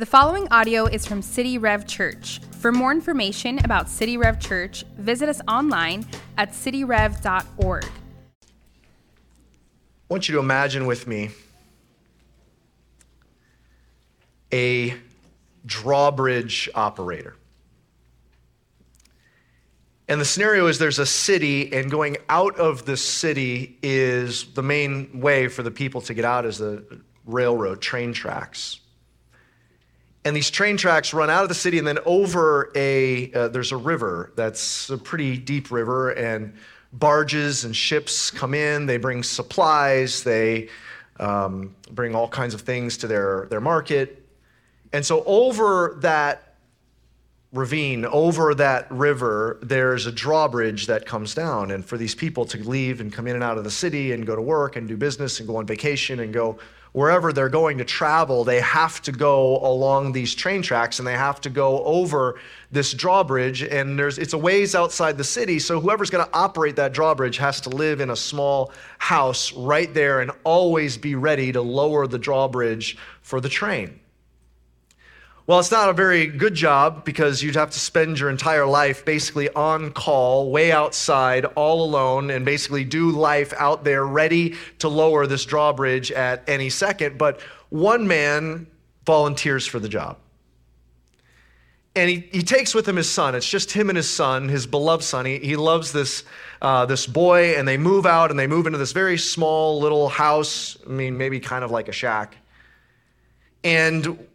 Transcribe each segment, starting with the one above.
The following audio is from City Rev Church. For more information about City Rev Church, visit us online at cityrev.org. I want you to imagine with me a drawbridge operator. And the scenario is there's a city, and going out of the city is the main way for the people to get out is the railroad, train tracks. And these train tracks run out of the city and then over a, uh, there's a river that's a pretty deep river, and barges and ships come in. They bring supplies, they um, bring all kinds of things to their, their market. And so over that ravine, over that river, there's a drawbridge that comes down. And for these people to leave and come in and out of the city and go to work and do business and go on vacation and go wherever they're going to travel, they have to go along these train tracks and they have to go over this drawbridge. And there's, it's a ways outside the city, so whoever's going to operate that drawbridge has to live in a small house right there and always be ready to lower the drawbridge for the train. Well, it's not a very good job because you'd have to spend your entire life basically on call, way outside, all alone, and basically do life out there ready to lower this drawbridge at any second. But one man volunteers for the job. And he, he takes with him his son. It's just him and his son, his beloved son. He, he loves this, uh, this boy, and they move out and they move into this very small little house. I mean, maybe kind of like a shack. And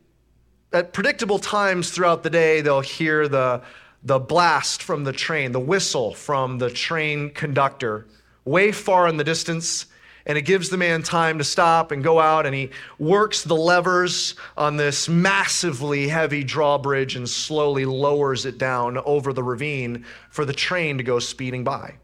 at predictable times throughout the day, they'll hear the, the blast from the train, the whistle from the train conductor, way far in the distance. And it gives the man time to stop and go out, and he works the levers on this massively heavy drawbridge and slowly lowers it down over the ravine for the train to go speeding by.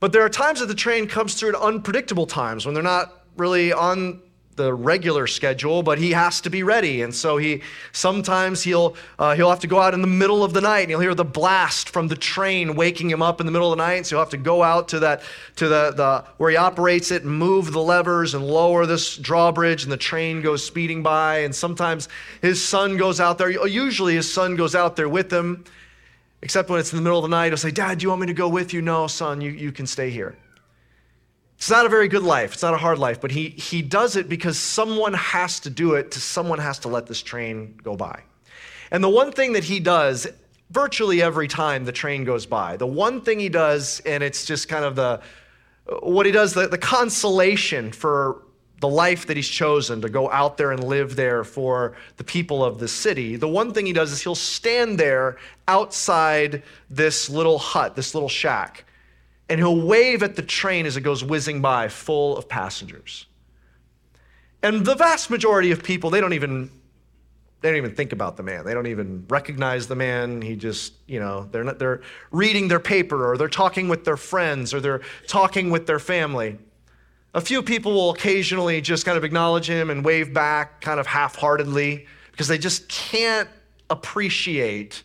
But there are times that the train comes through at unpredictable times when they're not really on the regular schedule, but he has to be ready. And so he sometimes he'll uh, he'll have to go out in the middle of the night and he'll hear the blast from the train waking him up in the middle of the night. So he'll have to go out to that to the, the where he operates it and move the levers and lower this drawbridge and the train goes speeding by. And sometimes his son goes out there. Usually his son goes out there with him, except when it's in the middle of the night. He'll say, Dad, do you want me to go with you? No, son, you, you can stay here. It's not a very good life. It's not a hard life, but he, he does it because someone has to do it, to someone has to let this train go by. And the one thing that he does virtually every time the train goes by, the one thing he does, and it's just kind of the what he does, the, the consolation for the life that he's chosen to go out there and live there for the people of the city, the one thing he does is he'll stand there outside this little hut, this little shack and he'll wave at the train as it goes whizzing by full of passengers. And the vast majority of people, they don't even they don't even think about the man. They don't even recognize the man. He just, you know, they're not they're reading their paper or they're talking with their friends or they're talking with their family. A few people will occasionally just kind of acknowledge him and wave back kind of half-heartedly because they just can't appreciate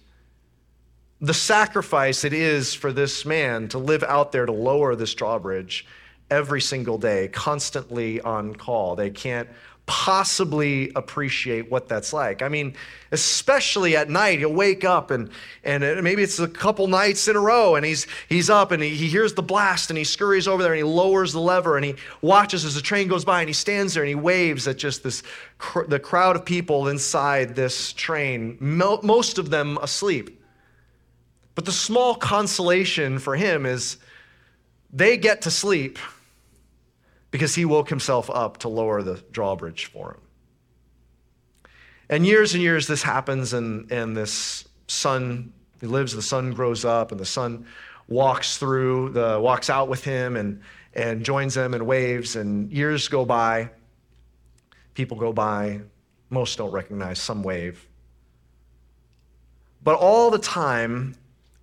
the sacrifice it is for this man to live out there to lower this drawbridge every single day, constantly on call. They can't possibly appreciate what that's like. I mean, especially at night, he'll wake up and and maybe it's a couple nights in a row, and he's he's up and he, he hears the blast and he scurries over there and he lowers the lever and he watches as the train goes by and he stands there and he waves at just this cr- the crowd of people inside this train, mo- most of them asleep. But the small consolation for him is they get to sleep because he woke himself up to lower the drawbridge for him. And years and years this happens, and, and this son, he lives, the son grows up, and the son walks through, the, walks out with him and, and joins them and waves, and years go by. People go by. Most don't recognize, some wave. But all the time,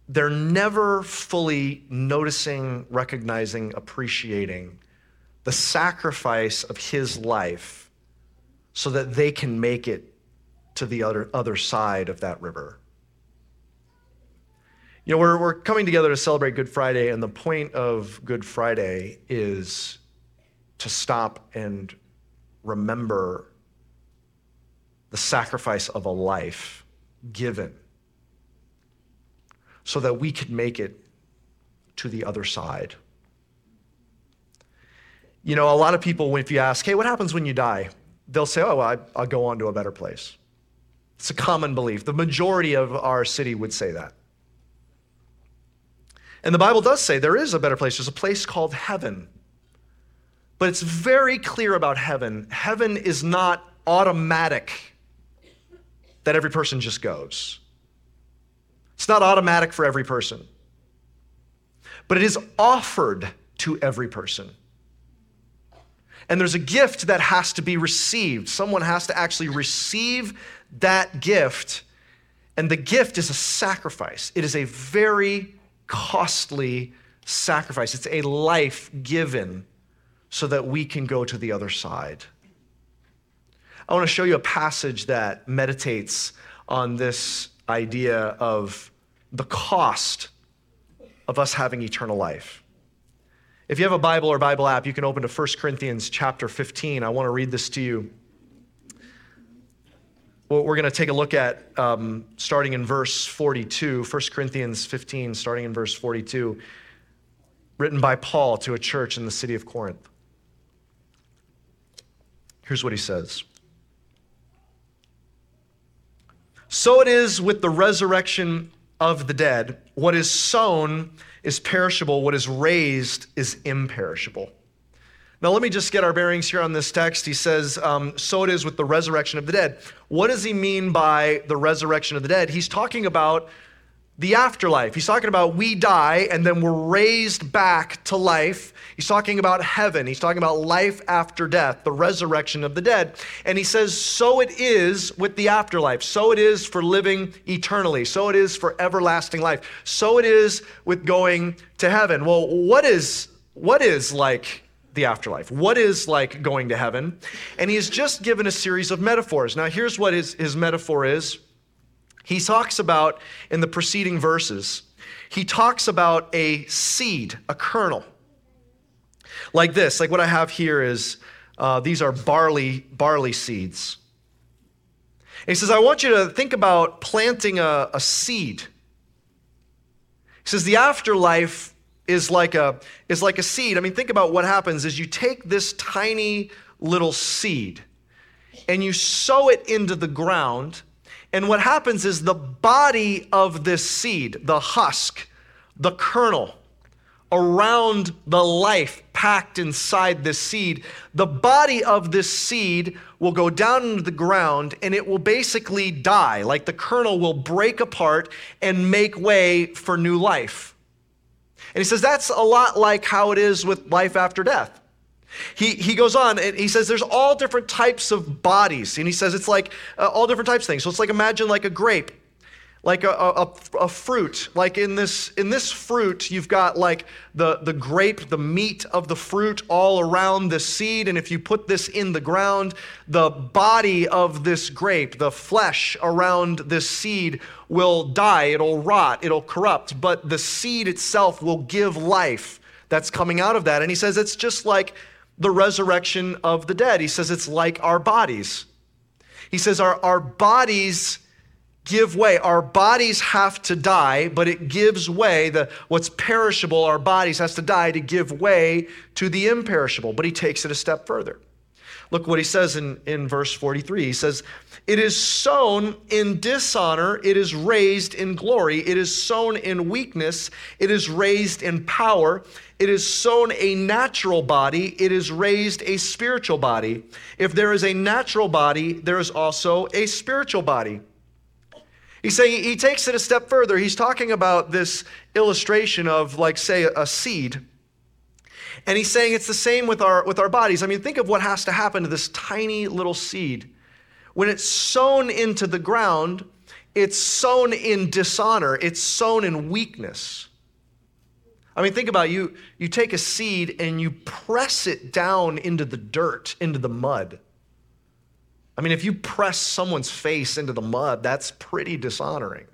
they're never fully noticing, recognizing, appreciating the sacrifice of his life so that they can make it to the other, other side of that river. You know, we're, we're coming together to celebrate Good Friday, and the point of Good Friday is to stop and remember the sacrifice of a life given so that we could make it to the other side. You know, a lot of people, if you ask, hey, what happens when you die? They'll say, oh, well, I'll go on to a better place. It's a common belief. The majority of our city would say that. And the Bible does say there is a better place. There's a place called heaven. But it's very clear about heaven. Heaven is not automatic that every person just goes. It's not automatic for every person. But it is offered to every person. And there's a gift that has to be received. Someone has to actually receive that gift. And the gift is a sacrifice. It is a very costly sacrifice. It's a life given so that we can go to the other side. I want to show you a passage that meditates on this idea of the cost of us having eternal life. If you have a Bible or Bible app, you can open to 1 Corinthians chapter 15. I want to read this to you. Well, we're going to take a look at um, starting in verse 42, 1 Corinthians 15, starting in verse 42, written by Paul to a church in the city of Corinth. Here's what he says So it is with the resurrection of the dead. What is sown is perishable, what is raised is imperishable. Now, let me just get our bearings here on this text. He says, um, So it is with the resurrection of the dead. What does he mean by the resurrection of the dead? He's talking about the afterlife. He's talking about we die and then we're raised back to life. He's talking about heaven. He's talking about life after death, the resurrection of the dead. And he says, So it is with the afterlife. So it is for living eternally. So it is for everlasting life. So it is with going to heaven. Well, what is, what is like the afterlife? What is like going to heaven? And he's just given a series of metaphors. Now, here's what his, his metaphor is. He talks about, in the preceding verses, he talks about a seed, a kernel. Like this, like what I have here is uh, these are barley, barley seeds. And he says, I want you to think about planting a, a seed. He says, the afterlife is like a is like a seed. I mean, think about what happens is you take this tiny little seed and you sow it into the ground, and what happens is the body of this seed, the husk, the kernel, around the life packed inside this seed, the body of this seed will go down into the ground and it will basically die. Like the kernel will break apart and make way for new life. And he says that's a lot like how it is with life after death. He, he goes on and he says there's all different types of bodies. And he says it's like uh, all different types of things. So it's like imagine like a grape, like a, a, a, fruit. Like in this, in this fruit, you've got like the, the grape, the meat of the fruit all around the seed. And if you put this in the ground, the body of this grape, the flesh around this seed will die, it'll rot, it'll corrupt, but the seed itself will give life that's coming out of that. And he says it's just like the resurrection of the dead. He says it's like our bodies. He says our, our bodies give way. Our bodies have to die, but it gives way. The, what's perishable, our bodies, has to die to give way to the imperishable. But he takes it a step further. Look what he says in, in verse 43. He says, It is sown in dishonor, it is raised in glory. It is sown in weakness, it is raised in power. It is sown a natural body, it is raised a spiritual body. If there is a natural body, there is also a spiritual body. He's saying he takes it a step further. He's talking about this illustration of, like, say, a seed. And he's saying it's the same with our, with our bodies. I mean, think of what has to happen to this tiny little seed. When it's sown into the ground, it's sown in dishonor, it's sown in weakness. I mean, think about it. you you take a seed and you press it down into the dirt, into the mud. I mean, if you press someone's face into the mud, that's pretty dishonoring.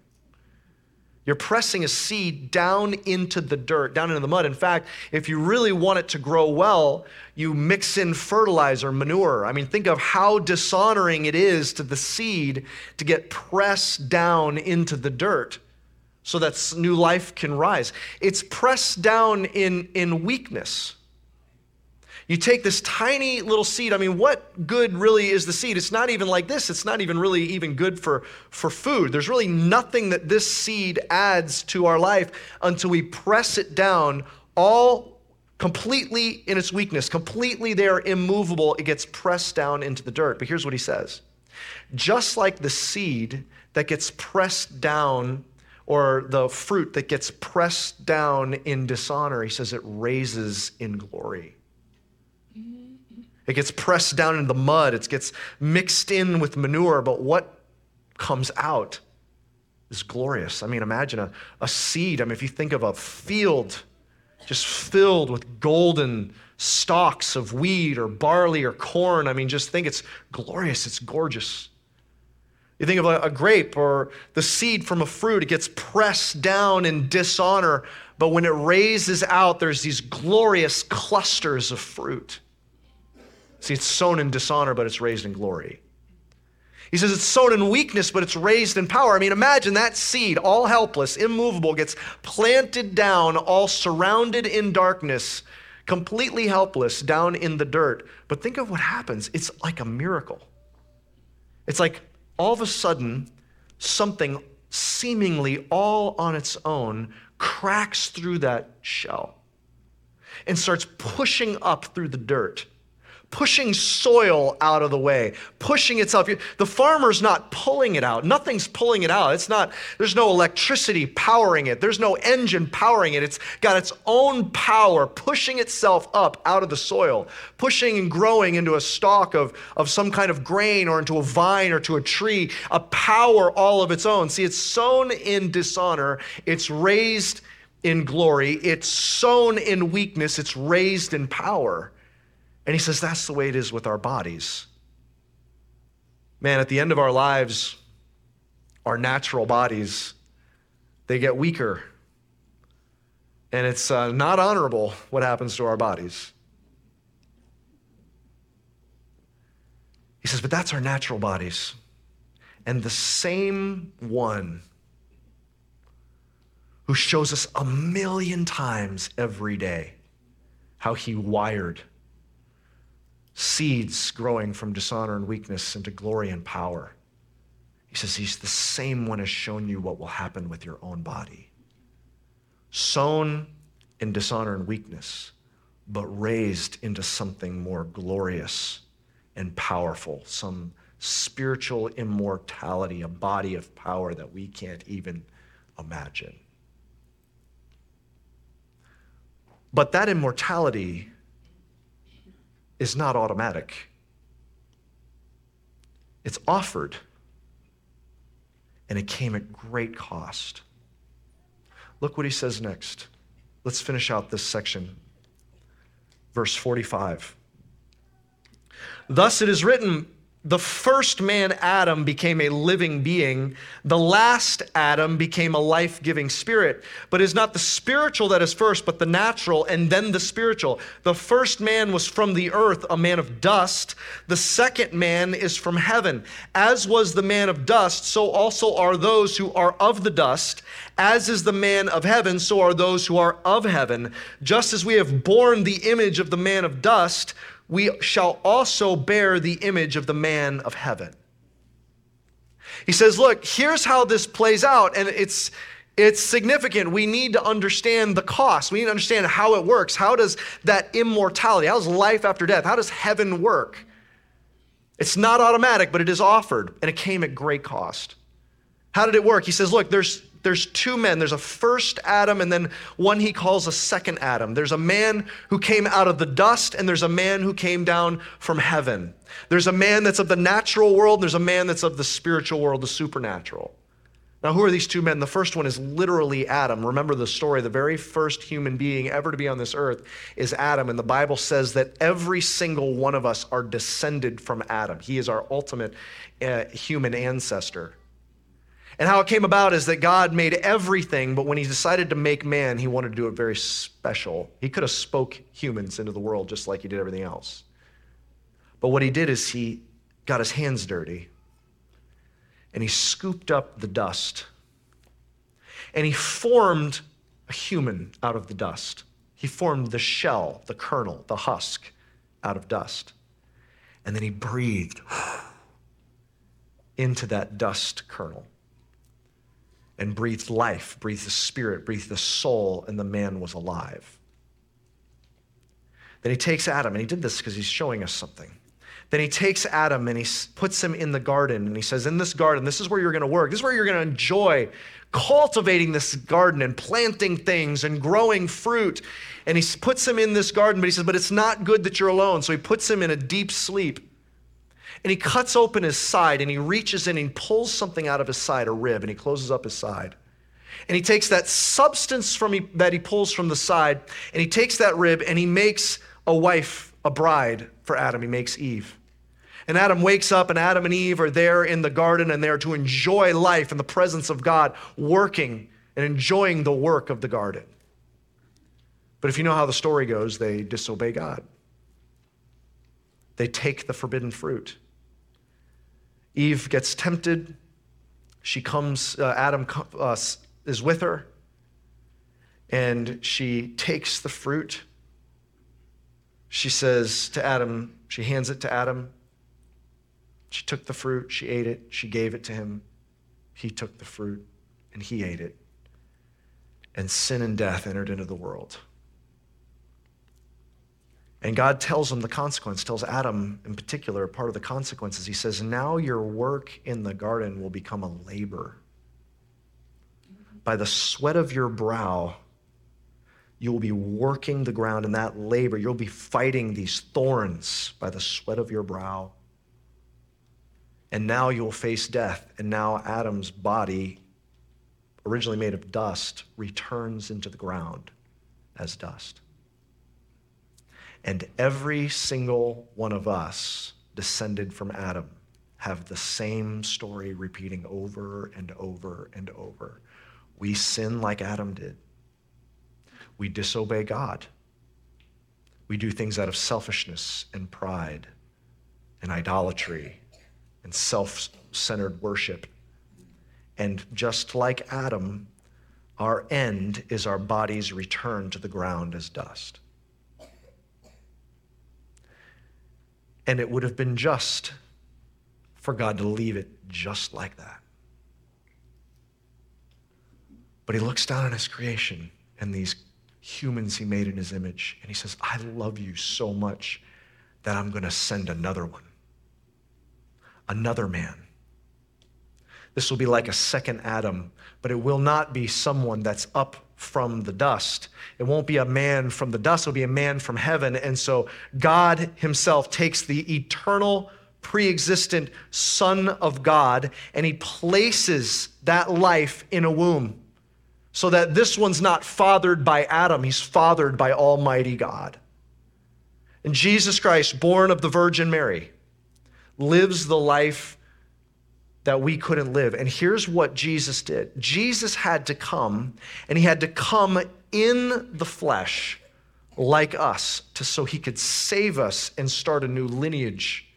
You're pressing a seed down into the dirt, down into the mud. In fact, if you really want it to grow well, you mix in fertilizer, manure. I mean, think of how dishonoring it is to the seed to get pressed down into the dirt so that new life can rise. It's pressed down in, in weakness. You take this tiny little seed. I mean, what good really is the seed? It's not even like this. It's not even really even good for, for food. There's really nothing that this seed adds to our life until we press it down all completely in its weakness, completely there, immovable. It gets pressed down into the dirt. But here's what he says just like the seed that gets pressed down or the fruit that gets pressed down in dishonor, he says it raises in glory. It gets pressed down into the mud, it gets mixed in with manure, but what comes out is glorious. I mean, imagine a, a seed. I mean, if you think of a field just filled with golden stalks of wheat or barley or corn, I mean, just think it's glorious, it's gorgeous. You think of a, a, grape or the seed from a fruit, it gets pressed down in dishonor, but when it raises out, there's these glorious clusters of fruit. See, it's sown in dishonor, but it's raised in glory. He says it's sown in weakness, but it's raised in power. I mean, imagine that seed, all helpless, immovable, gets planted down, all surrounded in darkness, completely helpless, down in the dirt. But think of what happens. It's like a miracle. It's like all of a sudden, something seemingly all on its own cracks through that shell and starts pushing up through the dirt pushing soil out of the way, pushing itself. The farmer's not pulling it out. Nothing's pulling it out. It's not, there's no electricity powering it. There's no engine powering it. It's got its own power pushing itself up out of the soil, pushing and growing into a stalk of, of some kind of grain or into a vine or to a tree, a power all of its own. See, it's sown in dishonor, it's raised in glory, it's sown in weakness, it's raised in power. And he says that's the way it is with our bodies. Man, at the end of our lives, our natural bodies, they get weaker. And it's uh, not honorable what happens to our bodies. He says, but that's our natural bodies. And the same one who shows us a million times every day how he wired seeds growing from dishonor and weakness into glory and power. He says he's the same one has shown you what will happen with your own body. Sown in dishonor and weakness, but raised into something more glorious and powerful, some spiritual immortality, a body of power that we can't even imagine. But that immortality is not automatic, it's offered, and it came at great cost. Look what he says next. Let's finish out this section. Verse 45. Thus it is written, the first man, Adam, became a living being. The last Adam became a life giving spirit. But it is not the spiritual that is first, but the natural, and then the spiritual. The first man was from the earth, a man of dust. The second man is from heaven. As was the man of dust, so also are those who are of the dust. As is the man of heaven, so are those who are of heaven. Just as we have borne the image of the man of dust, we shall also bear the image of the man of heaven. He says, Look, here's how this plays out, and it's it's significant. We need to understand the cost. We need to understand how it works. How does that immortality, how does life after death, how does heaven work? It's not automatic, but it is offered, and it came at great cost. How did it work? He says, Look, there's there's two men. There's a first Adam and then one he calls a second Adam. There's a man who came out of the dust and there's a man who came down from heaven. There's a man that's of the natural world, there's a man that's of the spiritual world, the supernatural. Now, who are these two men? The first one is literally Adam. Remember the story. The very first human being ever to be on this earth is Adam. And the Bible says that every single one of us are descended from Adam. He is our ultimate uh, human ancestor. And how it came about is that God made everything, but when he decided to make man, he wanted to do it very special. He could have spoke humans into the world just like he did everything else. But what he did is he got his hands dirty and he scooped up the dust and he formed a human out of the dust. He formed the shell, the kernel, the husk out of dust. And then he breathed into that dust kernel and breathed life, breathed the spirit, breathed the soul, and the man was alive. Then he takes Adam, and he did this because he's showing us something. Then he takes Adam and he puts him in the garden, and he says, In this garden, this is where you're going to work. This is where you're going to enjoy cultivating this garden and planting things and growing fruit. And he puts him in this garden, but he says, But it's not good that you're alone. So he puts him in a deep sleep. And he cuts open his side and he reaches in and he pulls something out of his side, a rib, and he closes up his side. And he takes that substance from he, that he pulls from the side and he takes that rib and he makes a wife, a bride for Adam. He makes Eve. And Adam wakes up, and Adam and Eve are there in the garden, and they're to enjoy life in the presence of God, working and enjoying the work of the garden. But if you know how the story goes, they disobey God. They take the forbidden fruit. Eve gets tempted. She comes, uh, Adam uh, is with her, and she takes the fruit. She says to Adam, she hands it to Adam. She took the fruit, she ate it, she gave it to him. He took the fruit, and he ate it. And sin and death entered into the world. And God tells him the consequence, tells Adam in particular, part of the consequences. He says, Now your work in the garden will become a labor. By the sweat of your brow, you will be working the ground in that labor. You'll be fighting these thorns by the sweat of your brow. And now you'll face death. And now Adam's body, originally made of dust, returns into the ground as dust. And every single one of us descended from Adam have the same story repeating over and over and over. We sin like Adam did. We disobey God. We do things out of selfishness and pride and idolatry and self centered worship. And just like Adam, our end is our bodies return to the ground as dust. And it would have been just for God to leave it just like that. But he looks down on his creation and these humans he made in his image, and he says, I love you so much that I'm going to send another one, another man. This will be like a second Adam, but it will not be someone that's up from the dust. It won't be a man from the dust, it'll be a man from heaven. And so God Himself takes the eternal, pre existent Son of God and He places that life in a womb so that this one's not fathered by Adam, he's fathered by Almighty God. And Jesus Christ, born of the Virgin Mary, lives the life that we couldn't live. And here's what Jesus did. Jesus had to come, and he had to come in the flesh like us to so he could save us and start a new lineage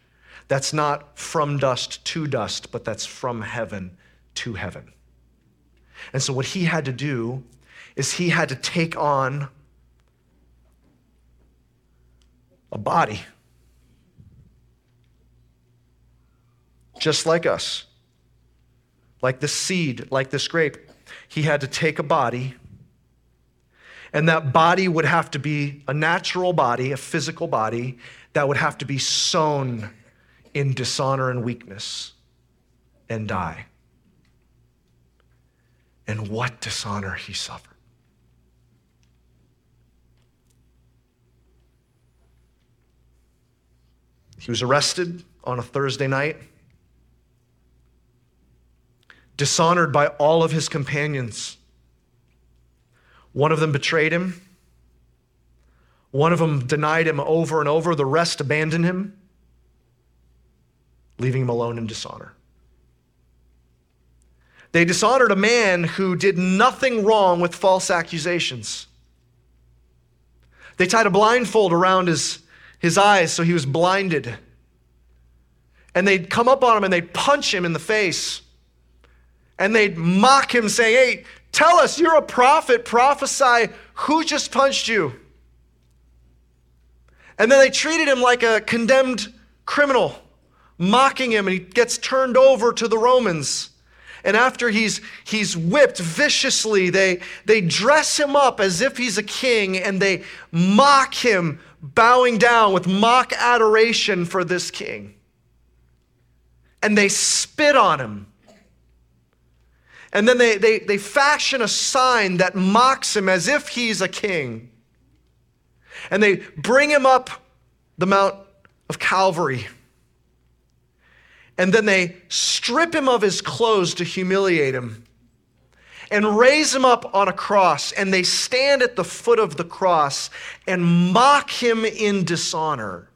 that's not from dust to dust but that's from heaven to heaven. And so what he had to do is he had to take on a body just like us like the seed, like this grape. He had to take a body, and that body would have to be a natural body, a physical body, that would have to be sown in dishonor and weakness and die. And what dishonor he suffered. He was arrested on a Thursday night dishonored by all of his companions. One of them betrayed him. One of them denied him over and over. The rest abandoned him, leaving him alone in dishonor. They dishonored a man who did nothing wrong with false accusations. They tied a blindfold around his, his eyes so he was blinded. And they'd come up on him and they'd punch him in the face. And they'd mock him, saying, Hey, tell us, you're a prophet, prophesy, who just punched you? And then they treated him like a condemned criminal, mocking him, and he gets turned over to the Romans. And after he's, he's whipped viciously, they, they dress him up as if he's a king and they mock him, bowing down with mock adoration for this king. And they spit on him. And then they, they, they fashion a sign that mocks him as if he's a king. And they bring him up the Mount of Calvary. And then they strip him of his clothes to humiliate him and raise him up on a cross. And they stand at the foot of the cross and mock him in dishonor.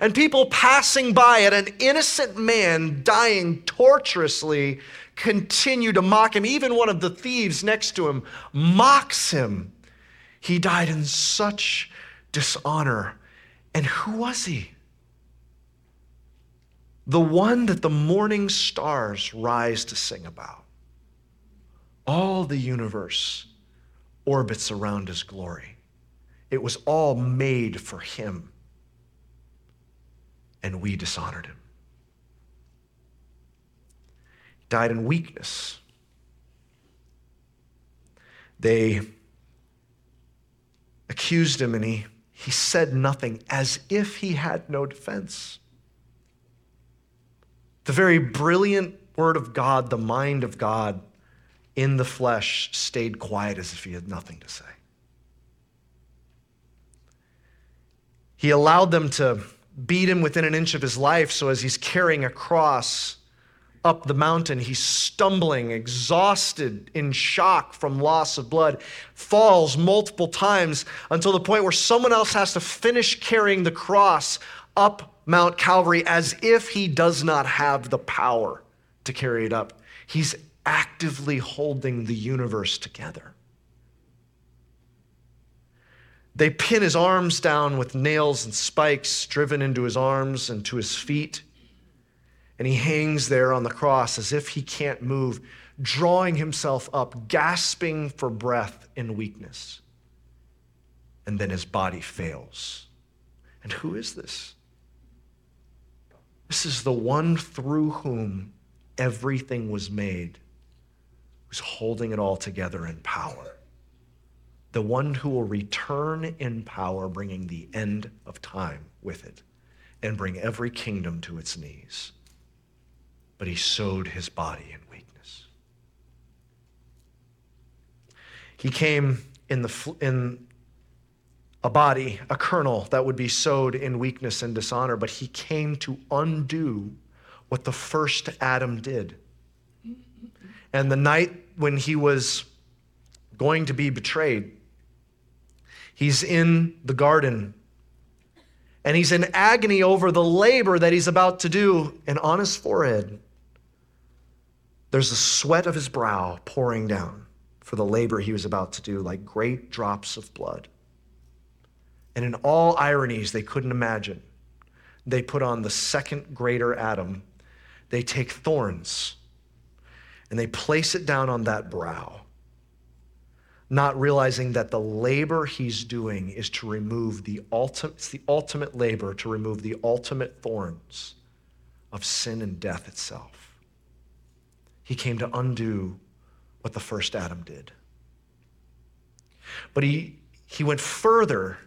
And people passing by at an innocent man dying torturously continue to mock him. Even one of the thieves next to him mocks him. He died in such dishonor. And who was he? The one that the morning stars rise to sing about. All the universe orbits around his glory. It was all made for him. And we dishonored him. He died in weakness. They accused him and he, he said nothing as if he had no defense. The very brilliant word of God, the mind of God in the flesh, stayed quiet as if he had nothing to say. He allowed them to beat him within an inch of his life, so as he's carrying a cross, up the mountain. He's stumbling, exhausted, in shock from loss of blood, falls multiple times until the point where someone else has to finish carrying the cross up Mount Calvary as if he does not have the power to carry it up. He's actively holding the universe together. They pin his arms down with nails and spikes driven into his arms and to his feet and he hangs there on the cross as if he can't move, drawing himself up, gasping for breath in weakness. And then his body fails. And who is this? This is the one through whom everything was made, who's holding it all together in power. The one who will return in power, bringing the end of time with it, and bring every kingdom to its knees but he sowed his body in weakness. He came in, the, in a body, a kernel that would be sowed in weakness and dishonor, but he came to undo what the first Adam did. And the night when he was going to be betrayed, he's in the garden and he's in agony over the labor that he's about to do. And on his forehead, there's the sweat of his brow pouring down for the labor he was about to do, like great drops of blood. And in all ironies they couldn't imagine, they put on the second greater Adam. They take thorns and they place it down on that brow, not realizing that the labor he's doing is to remove the ultimate, it's the ultimate labor to remove the ultimate thorns of sin and death itself. He came to undo what the first Adam did. But he, he went further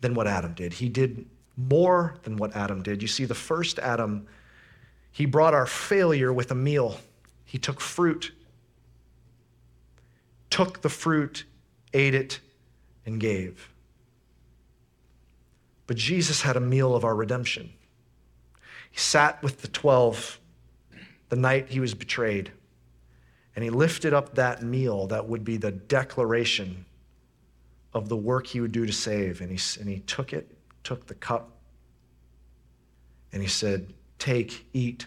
than what Adam did. He did more than what Adam did. You see, the first Adam, he brought our failure with a meal. He took fruit, took the fruit, ate it, and gave. But Jesus had a meal of our redemption. He sat with the 12 the night he was betrayed. And he lifted up that meal that would be the declaration of the work he would do to save. And he, and he took it, took the cup, and he said, Take, eat.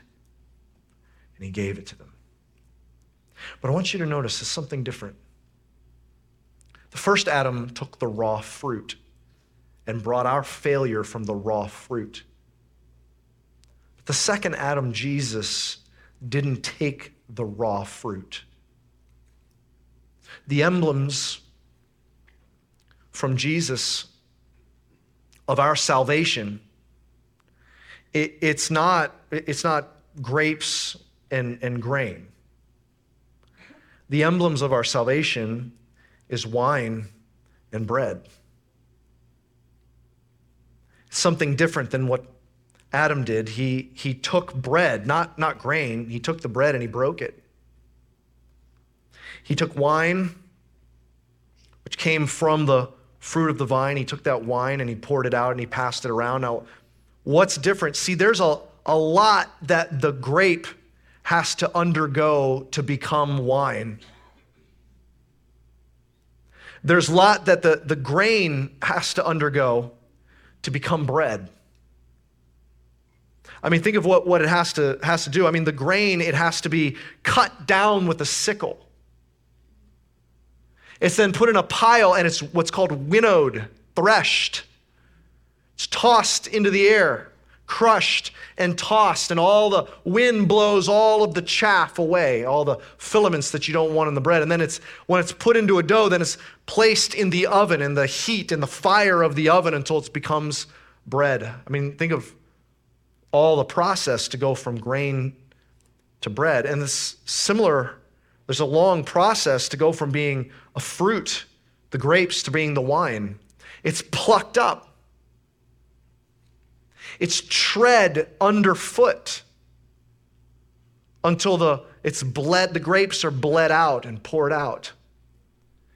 and he gave it to them. But I want you to notice there's something different. The first Adam took the raw fruit and brought our failure from the raw fruit. But the second Adam, Jesus, didn't take the raw fruit. The emblems from Jesus of our salvation, it, it's, not, it's not grapes and, and grain. The emblems of our salvation is wine and bread. Something different than what Adam did. He, he took bread, not, not grain, he took the bread and he broke it. He took wine, which came from the fruit of the vine. He took that wine and he poured it out and he passed it around. Now, what's different? See, there's a, a lot that the grape has to undergo to become wine. There's a lot that the, the grain has to undergo to become bread. I mean, think of what, what it has to, has to do. I mean, the grain, it has to be cut down with a sickle. It's then put in a pile and it's what's called winnowed, threshed. It's tossed into the air, crushed and tossed, and all the wind blows all of the chaff away, all the filaments that you don't want in the bread. And then it's when it's put into a dough, then it's placed in the oven in the heat and the fire of the oven until it becomes bread. I mean, think of all the process to go from grain to bread. And this similar there's a long process to go from being a fruit, the grapes, to being the wine. It's plucked up, it's tread underfoot until the, it's bled, the grapes are bled out and poured out.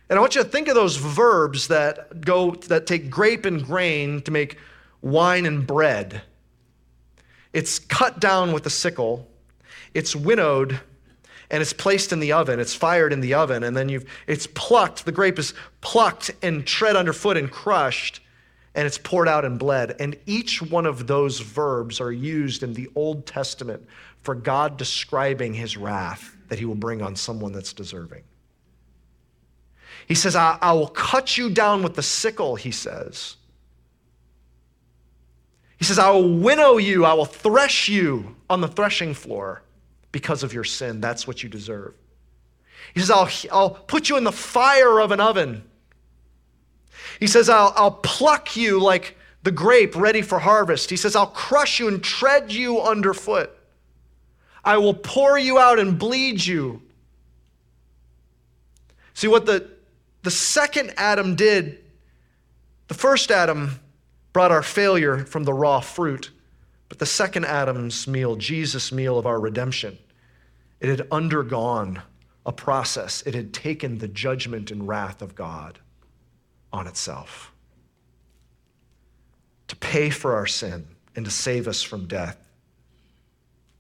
And I want you to think of those verbs that go that take grape and grain to make wine and bread. It's cut down with a sickle, it's winnowed, and it's placed in the oven. It's fired in the oven, and then you've it's plucked. The grape is plucked and tread underfoot and crushed, and it's poured out and bled. And each one of those verbs are used in the Old Testament for God describing his wrath that he will bring on someone that's deserving. He says, I, I will cut you down with the sickle, he says. He says, I will winnow you, I will thresh you on the threshing floor because of your sin. That's what you deserve. He says, I'll, I'll put you in the fire of an oven. He says, I'll, I'll pluck you like the grape ready for harvest. He says, I'll crush you and tread you underfoot. I will pour you out and bleed you. See what the, the second Adam did, the first Adam brought our failure from the raw fruit, but the second Adam's meal, Jesus' meal of our redemption, it had undergone a process, it had taken the judgment and wrath of God on itself to pay for our sin and to save us from death.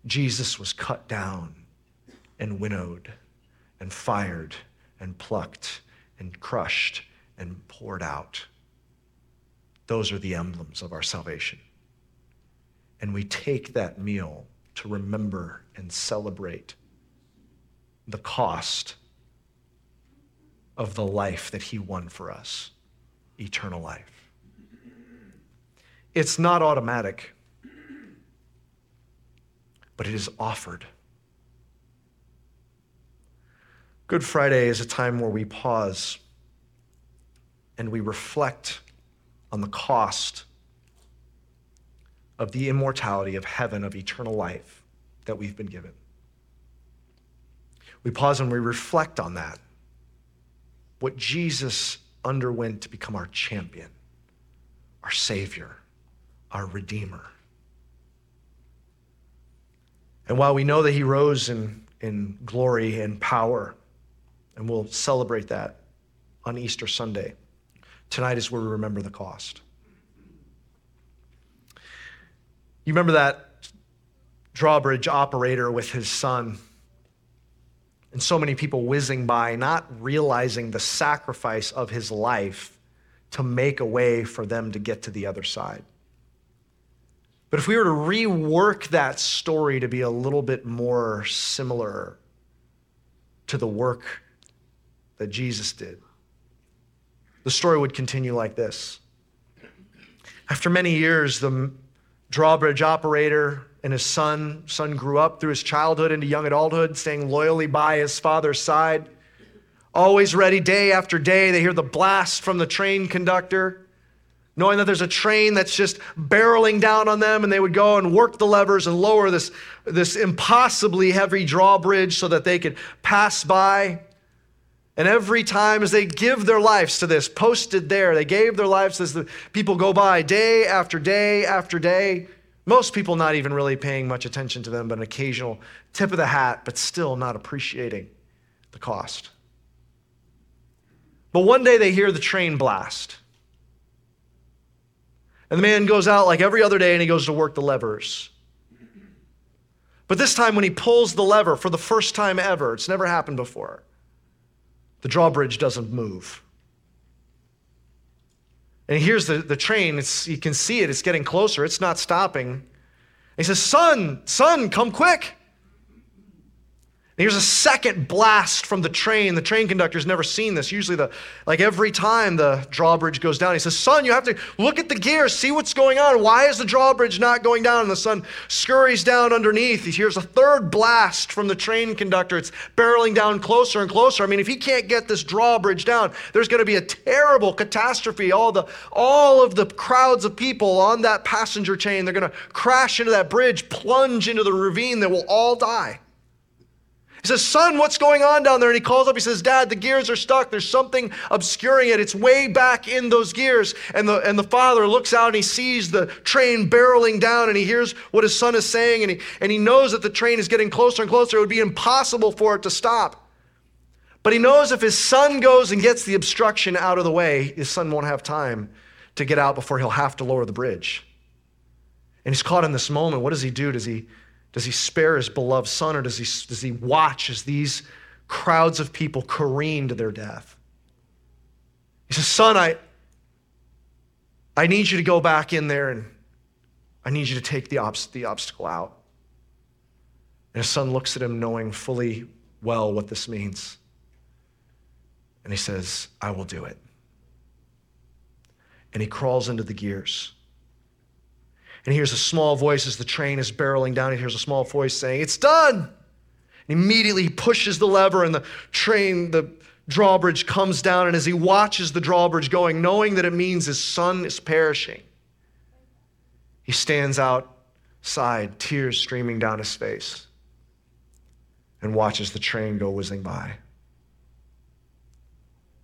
Jesus was cut down and winnowed and fired and plucked and crushed and poured out. Those are the emblems of our salvation. And we take that meal to remember and celebrate the cost of the life that he won for us eternal life. It's not automatic, but it is offered. Good Friday is a time where we pause and we reflect on the cost of the immortality of heaven, of eternal life that we've been given. We pause and we reflect on that. What Jesus underwent to become our champion, our Savior, our Redeemer. And while we know that He rose in, in glory and power, and we'll celebrate that on Easter Sunday, tonight is where we remember the cost. You remember that drawbridge operator with his son and so many people whizzing by, not realizing the sacrifice of his life to make a way for them to get to the other side. But if we were to rework that story to be a little bit more similar to the work that Jesus did, the story would continue like this. After many years, the drawbridge operator and his son, son grew up through his childhood into young adulthood, staying loyally by his father's side. Always ready day after day. They hear the blast from the train conductor, knowing that there's a train that's just barreling down on them, and they would go and work the levers and lower this, this impossibly heavy drawbridge so that they could pass by. And every time as they give their lives to this, posted there, they gave their lives as the people go by day after day after day. Most people not even really paying much attention to them, but an occasional tip of the hat, but still not appreciating the cost. But one day they hear the train blast. And the man goes out like every other day and he goes to work the levers. But this time, when he pulls the lever for the first time ever, it's never happened before the drawbridge doesn't move. And here's the, the train. It's, you can see it. It's getting closer. It's not stopping. He says, Son, son, come quick. Here's a second blast from the train. The train conductor's never seen this. Usually, the like every time the drawbridge goes down, he says, "Son, you have to look at the gears, see what's going on. Why is the drawbridge not going down?" And the son scurries down underneath. He hears a third blast from the train conductor. It's barreling down closer and closer. I mean, if he can't get this drawbridge down, there's going to be a terrible catastrophe. All the all of the crowds of people on that passenger train, they're going to crash into that bridge, plunge into the ravine. They will all die. He says, Son, what's going on down there? And he calls up, he says, Dad, the gears are stuck. There's something obscuring it. It's way back in those gears. And the, and the father looks out and he sees the train barreling down and he hears what his son is saying and he, and he knows that the train is getting closer and closer. It would be impossible for it to stop. But he knows if his son goes and gets the obstruction out of the way, his son won't have time to get out before he'll have to lower the bridge. And he's caught in this moment. What does he do? Does he does he spare his beloved son or does he, does he watch as these crowds of people careen to their death? He says, Son, I, I need you to go back in there and I need you to take the, the obstacle out. And his son looks at him knowing fully well what this means. And he says, I will do it. And he crawls into the gears and he hears a small voice as the train is barreling down. He hears a small voice saying, It's done. And immediately he pushes the lever, and the train, the drawbridge comes down. And as he watches the drawbridge going, knowing that it means his son is perishing, he stands outside, tears streaming down his face, and watches the train go whizzing by.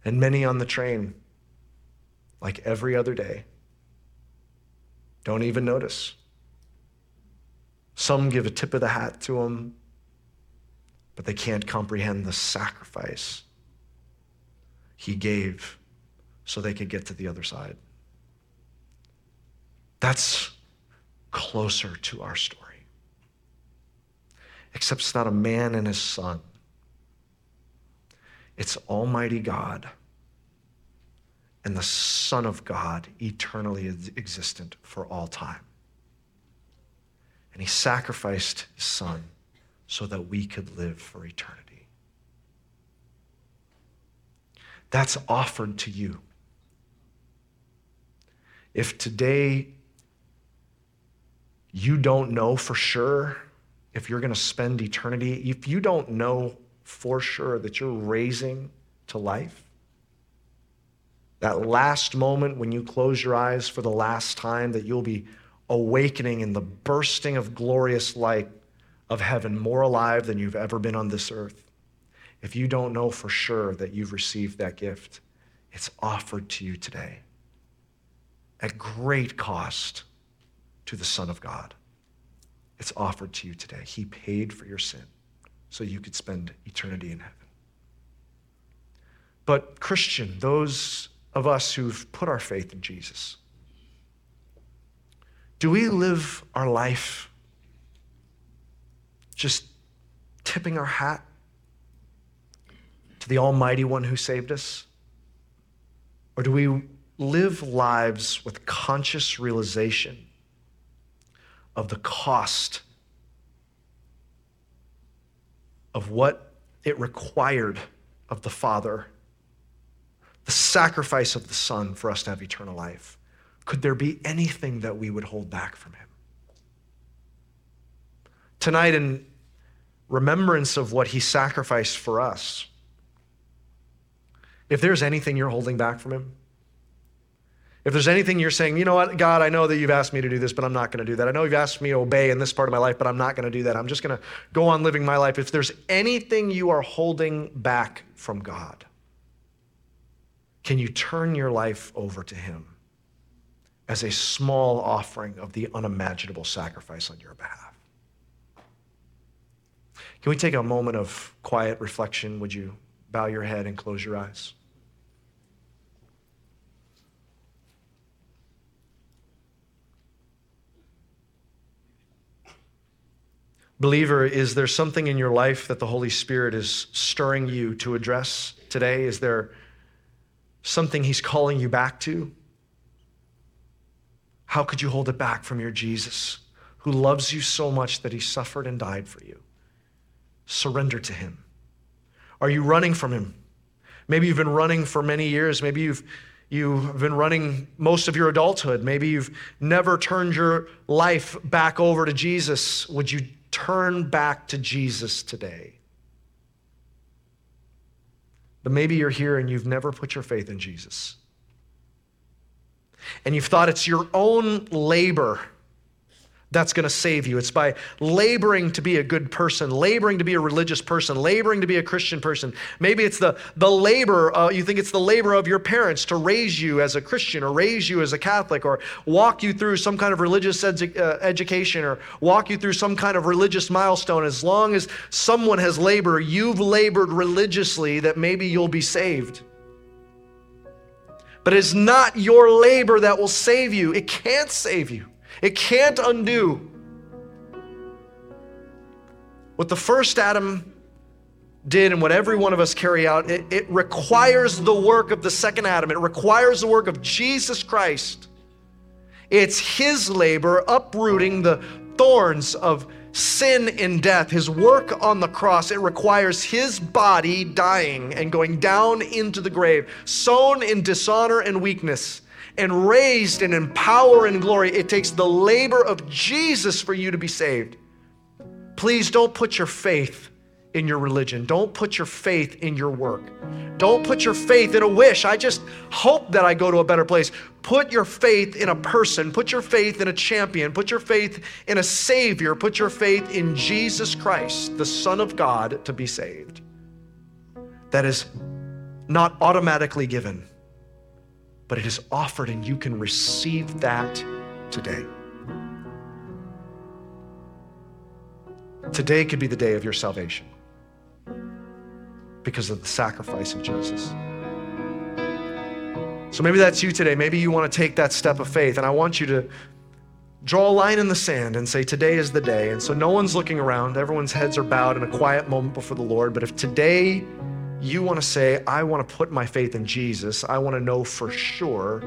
And many on the train, like every other day, don't even notice. Some give a tip of the hat to him, but they can't comprehend the sacrifice he gave so they could get to the other side. That's closer to our story. Except it's not a man and his son, it's Almighty God and the Son of God, eternally existent for all time. And he sacrificed his son so that we could live for eternity. That's offered to you. If today you don't know for sure if you're going to spend eternity, if you don't know for sure that you're raising to life, that last moment when you close your eyes for the last time, that you'll be awakening in the bursting of glorious light of heaven, more alive than you've ever been on this earth. If you don't know for sure that you've received that gift, it's offered to you today at great cost to the Son of God. It's offered to you today. He paid for your sin so you could spend eternity in heaven. But, Christian, those of us who've put our faith in Jesus? Do we live our life just tipping our hat to the Almighty One who saved us? Or do we live lives with conscious realization of the cost of what it required of the Father, the sacrifice of the Son for us to have eternal life, could there be anything that we would hold back from Him? Tonight, in remembrance of what He sacrificed for us, if there's anything you're holding back from Him, if there's anything you're saying, you know what, God, I know that you've asked me to do this, but I'm not going to do that. I know you've asked me to obey in this part of my life, but I'm not going to do that. I'm just going to go on living my life. If there's anything you are holding back from God, can you turn your life over to Him as a small offering of the unimaginable sacrifice on your behalf? Can we take a moment of quiet reflection? Would you bow your head and close your eyes? Believer, is there something in your life that the Holy Spirit is stirring you to address today? Is there something He's calling you back to? How could you hold it back from your Jesus, who loves you so much that He suffered and died for you? Surrender to Him. Are you running from Him? Maybe you've been running for many years. Maybe you've You've been running most of your adulthood. Maybe you've never turned your life back over to Jesus. Would you turn back to Jesus today. But maybe you're here and you've never put your faith in Jesus. And you've thought it's your own labor that's going to save you. It's by laboring to be a good person, laboring to be a religious person, laboring to be a Christian person. Maybe it's the, the labor, uh, you think it's the labor of your parents to raise you as a Christian or raise you as a Catholic or walk you through some kind of religious edu- uh, education or walk you through some kind of religious milestone. As long as someone has labored, you've labored religiously that maybe you'll be saved. But it's not your labor that will save you, it can't save you. It can't undo what the first Adam did and what every one of us carry out. It, it requires the work of the second Adam, it requires the work of Jesus Christ. It's his labor uprooting the thorns of sin and death, his work on the cross. It requires his body dying and going down into the grave, sown in dishonor and weakness and raised and in power and glory. It takes the labor of Jesus for you to be saved. Please don't put your faith in your religion. Don't put your faith in your work. Don't put your faith in a wish. I just hope that I go to a better place. Put your faith in a person. Put your faith in a champion. Put your faith in a Savior. Put your faith in Jesus Christ, the Son of God, to be saved. That is not automatically given but it is offered and you can receive that today. Today could be the day of your salvation because of the sacrifice of Jesus. So maybe that's you today. Maybe you want to take that step of faith, and I want you to draw a line in the sand and say, Today is the day. And so no one's looking around, everyone's heads are bowed in a quiet moment before the Lord. But if today you want to say, I want to put my faith in Jesus. I want to know for sure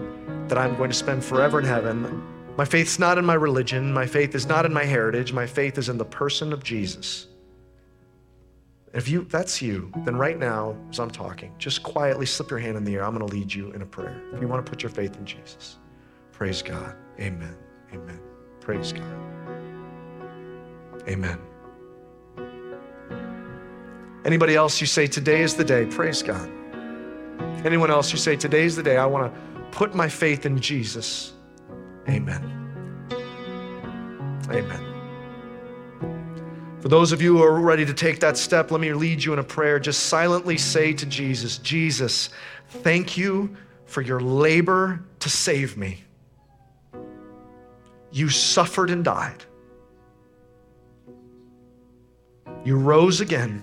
that I'm going to spend forever in heaven. My faith's not in my religion. My faith is not in my heritage. My faith is in the person of Jesus. If you that's you, then right now, as I'm talking, just quietly slip your hand in the air. I'm going to lead you in a prayer. If you want to put your faith in Jesus, praise God. Amen. Amen. Praise God. Amen. Anybody else you say, today is the day, praise God. Anyone else you say, today is the day, I want to put my faith in Jesus. Amen. Amen. For those of you who are ready to take that step, let me lead you in a prayer. Just silently say to Jesus, Jesus, thank you for your labor to save me. You suffered and died. You rose again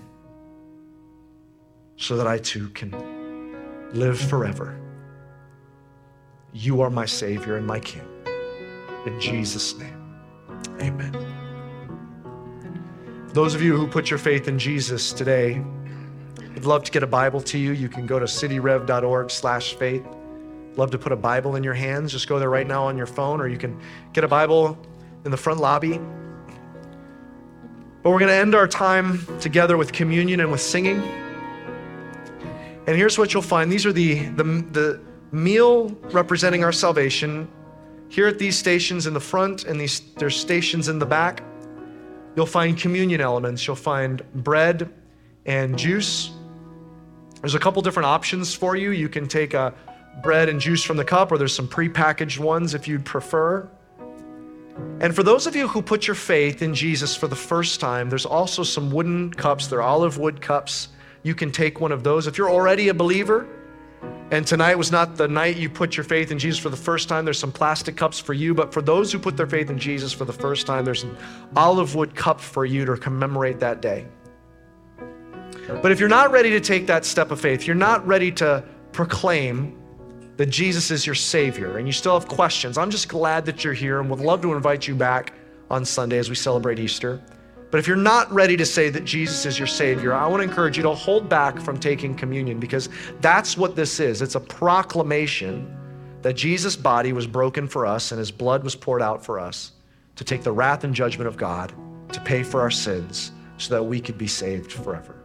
so that I too can live forever. You are my Savior and my King. In Jesus' name, amen. For those of you who put your faith in Jesus today, I'd love to get a Bible to you. You can go to cityrev.org slash faith. Love to put a Bible in your hands. Just go there right now on your phone, or you can get a Bible in the front lobby. But we're going to end our time together with communion and with singing. And here's what you'll find these are the, the, the meal representing our salvation. Here at these stations in the front, and these, there's stations in the back, you'll find communion elements. You'll find bread and juice. There's a couple different options for you. You can take a bread and juice from the cup, or there's some prepackaged ones if you'd prefer. And for those of you who put your faith in Jesus for the first time, there's also some wooden cups. They're olive wood cups. You can take one of those. If you're already a believer, and tonight was not the night you put your faith in Jesus for the first time, there's some plastic cups for you. But for those who put their faith in Jesus for the first time, there's an olive wood cup for you to commemorate that day. But if you're not ready to take that step of faith, you're not ready to proclaim that Jesus is your Savior and you still have questions, I'm just glad that you're here and would love to invite you back on Sunday as we celebrate Easter. But if you're not ready to say that Jesus is your Savior, I want to encourage you to hold back from taking communion because that's what this is. It's a proclamation that Jesus' body was broken for us and his blood was poured out for us to take the wrath and judgment of God, to pay for our sins so that we could be saved forever.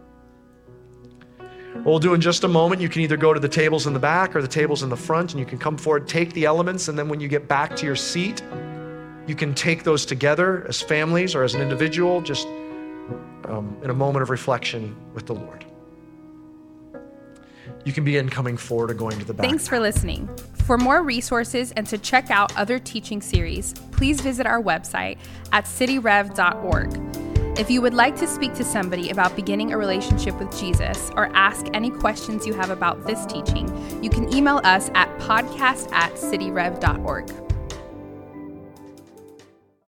What we'll do in just a moment, you can either go to the tables in the back or the tables in the front, and you can come forward, take the elements, and then when you get back to your seat, you can take those together as families or as an individual, just um, in a moment of reflection with the Lord. You can begin coming forward or going to the back. Thanks for listening. For more resources and to check out other teaching series, please visit our website at cityrev.org. If you would like to speak to somebody about beginning a relationship with Jesus or ask any questions you have about this teaching, you can email us at podcast at cityrev.org.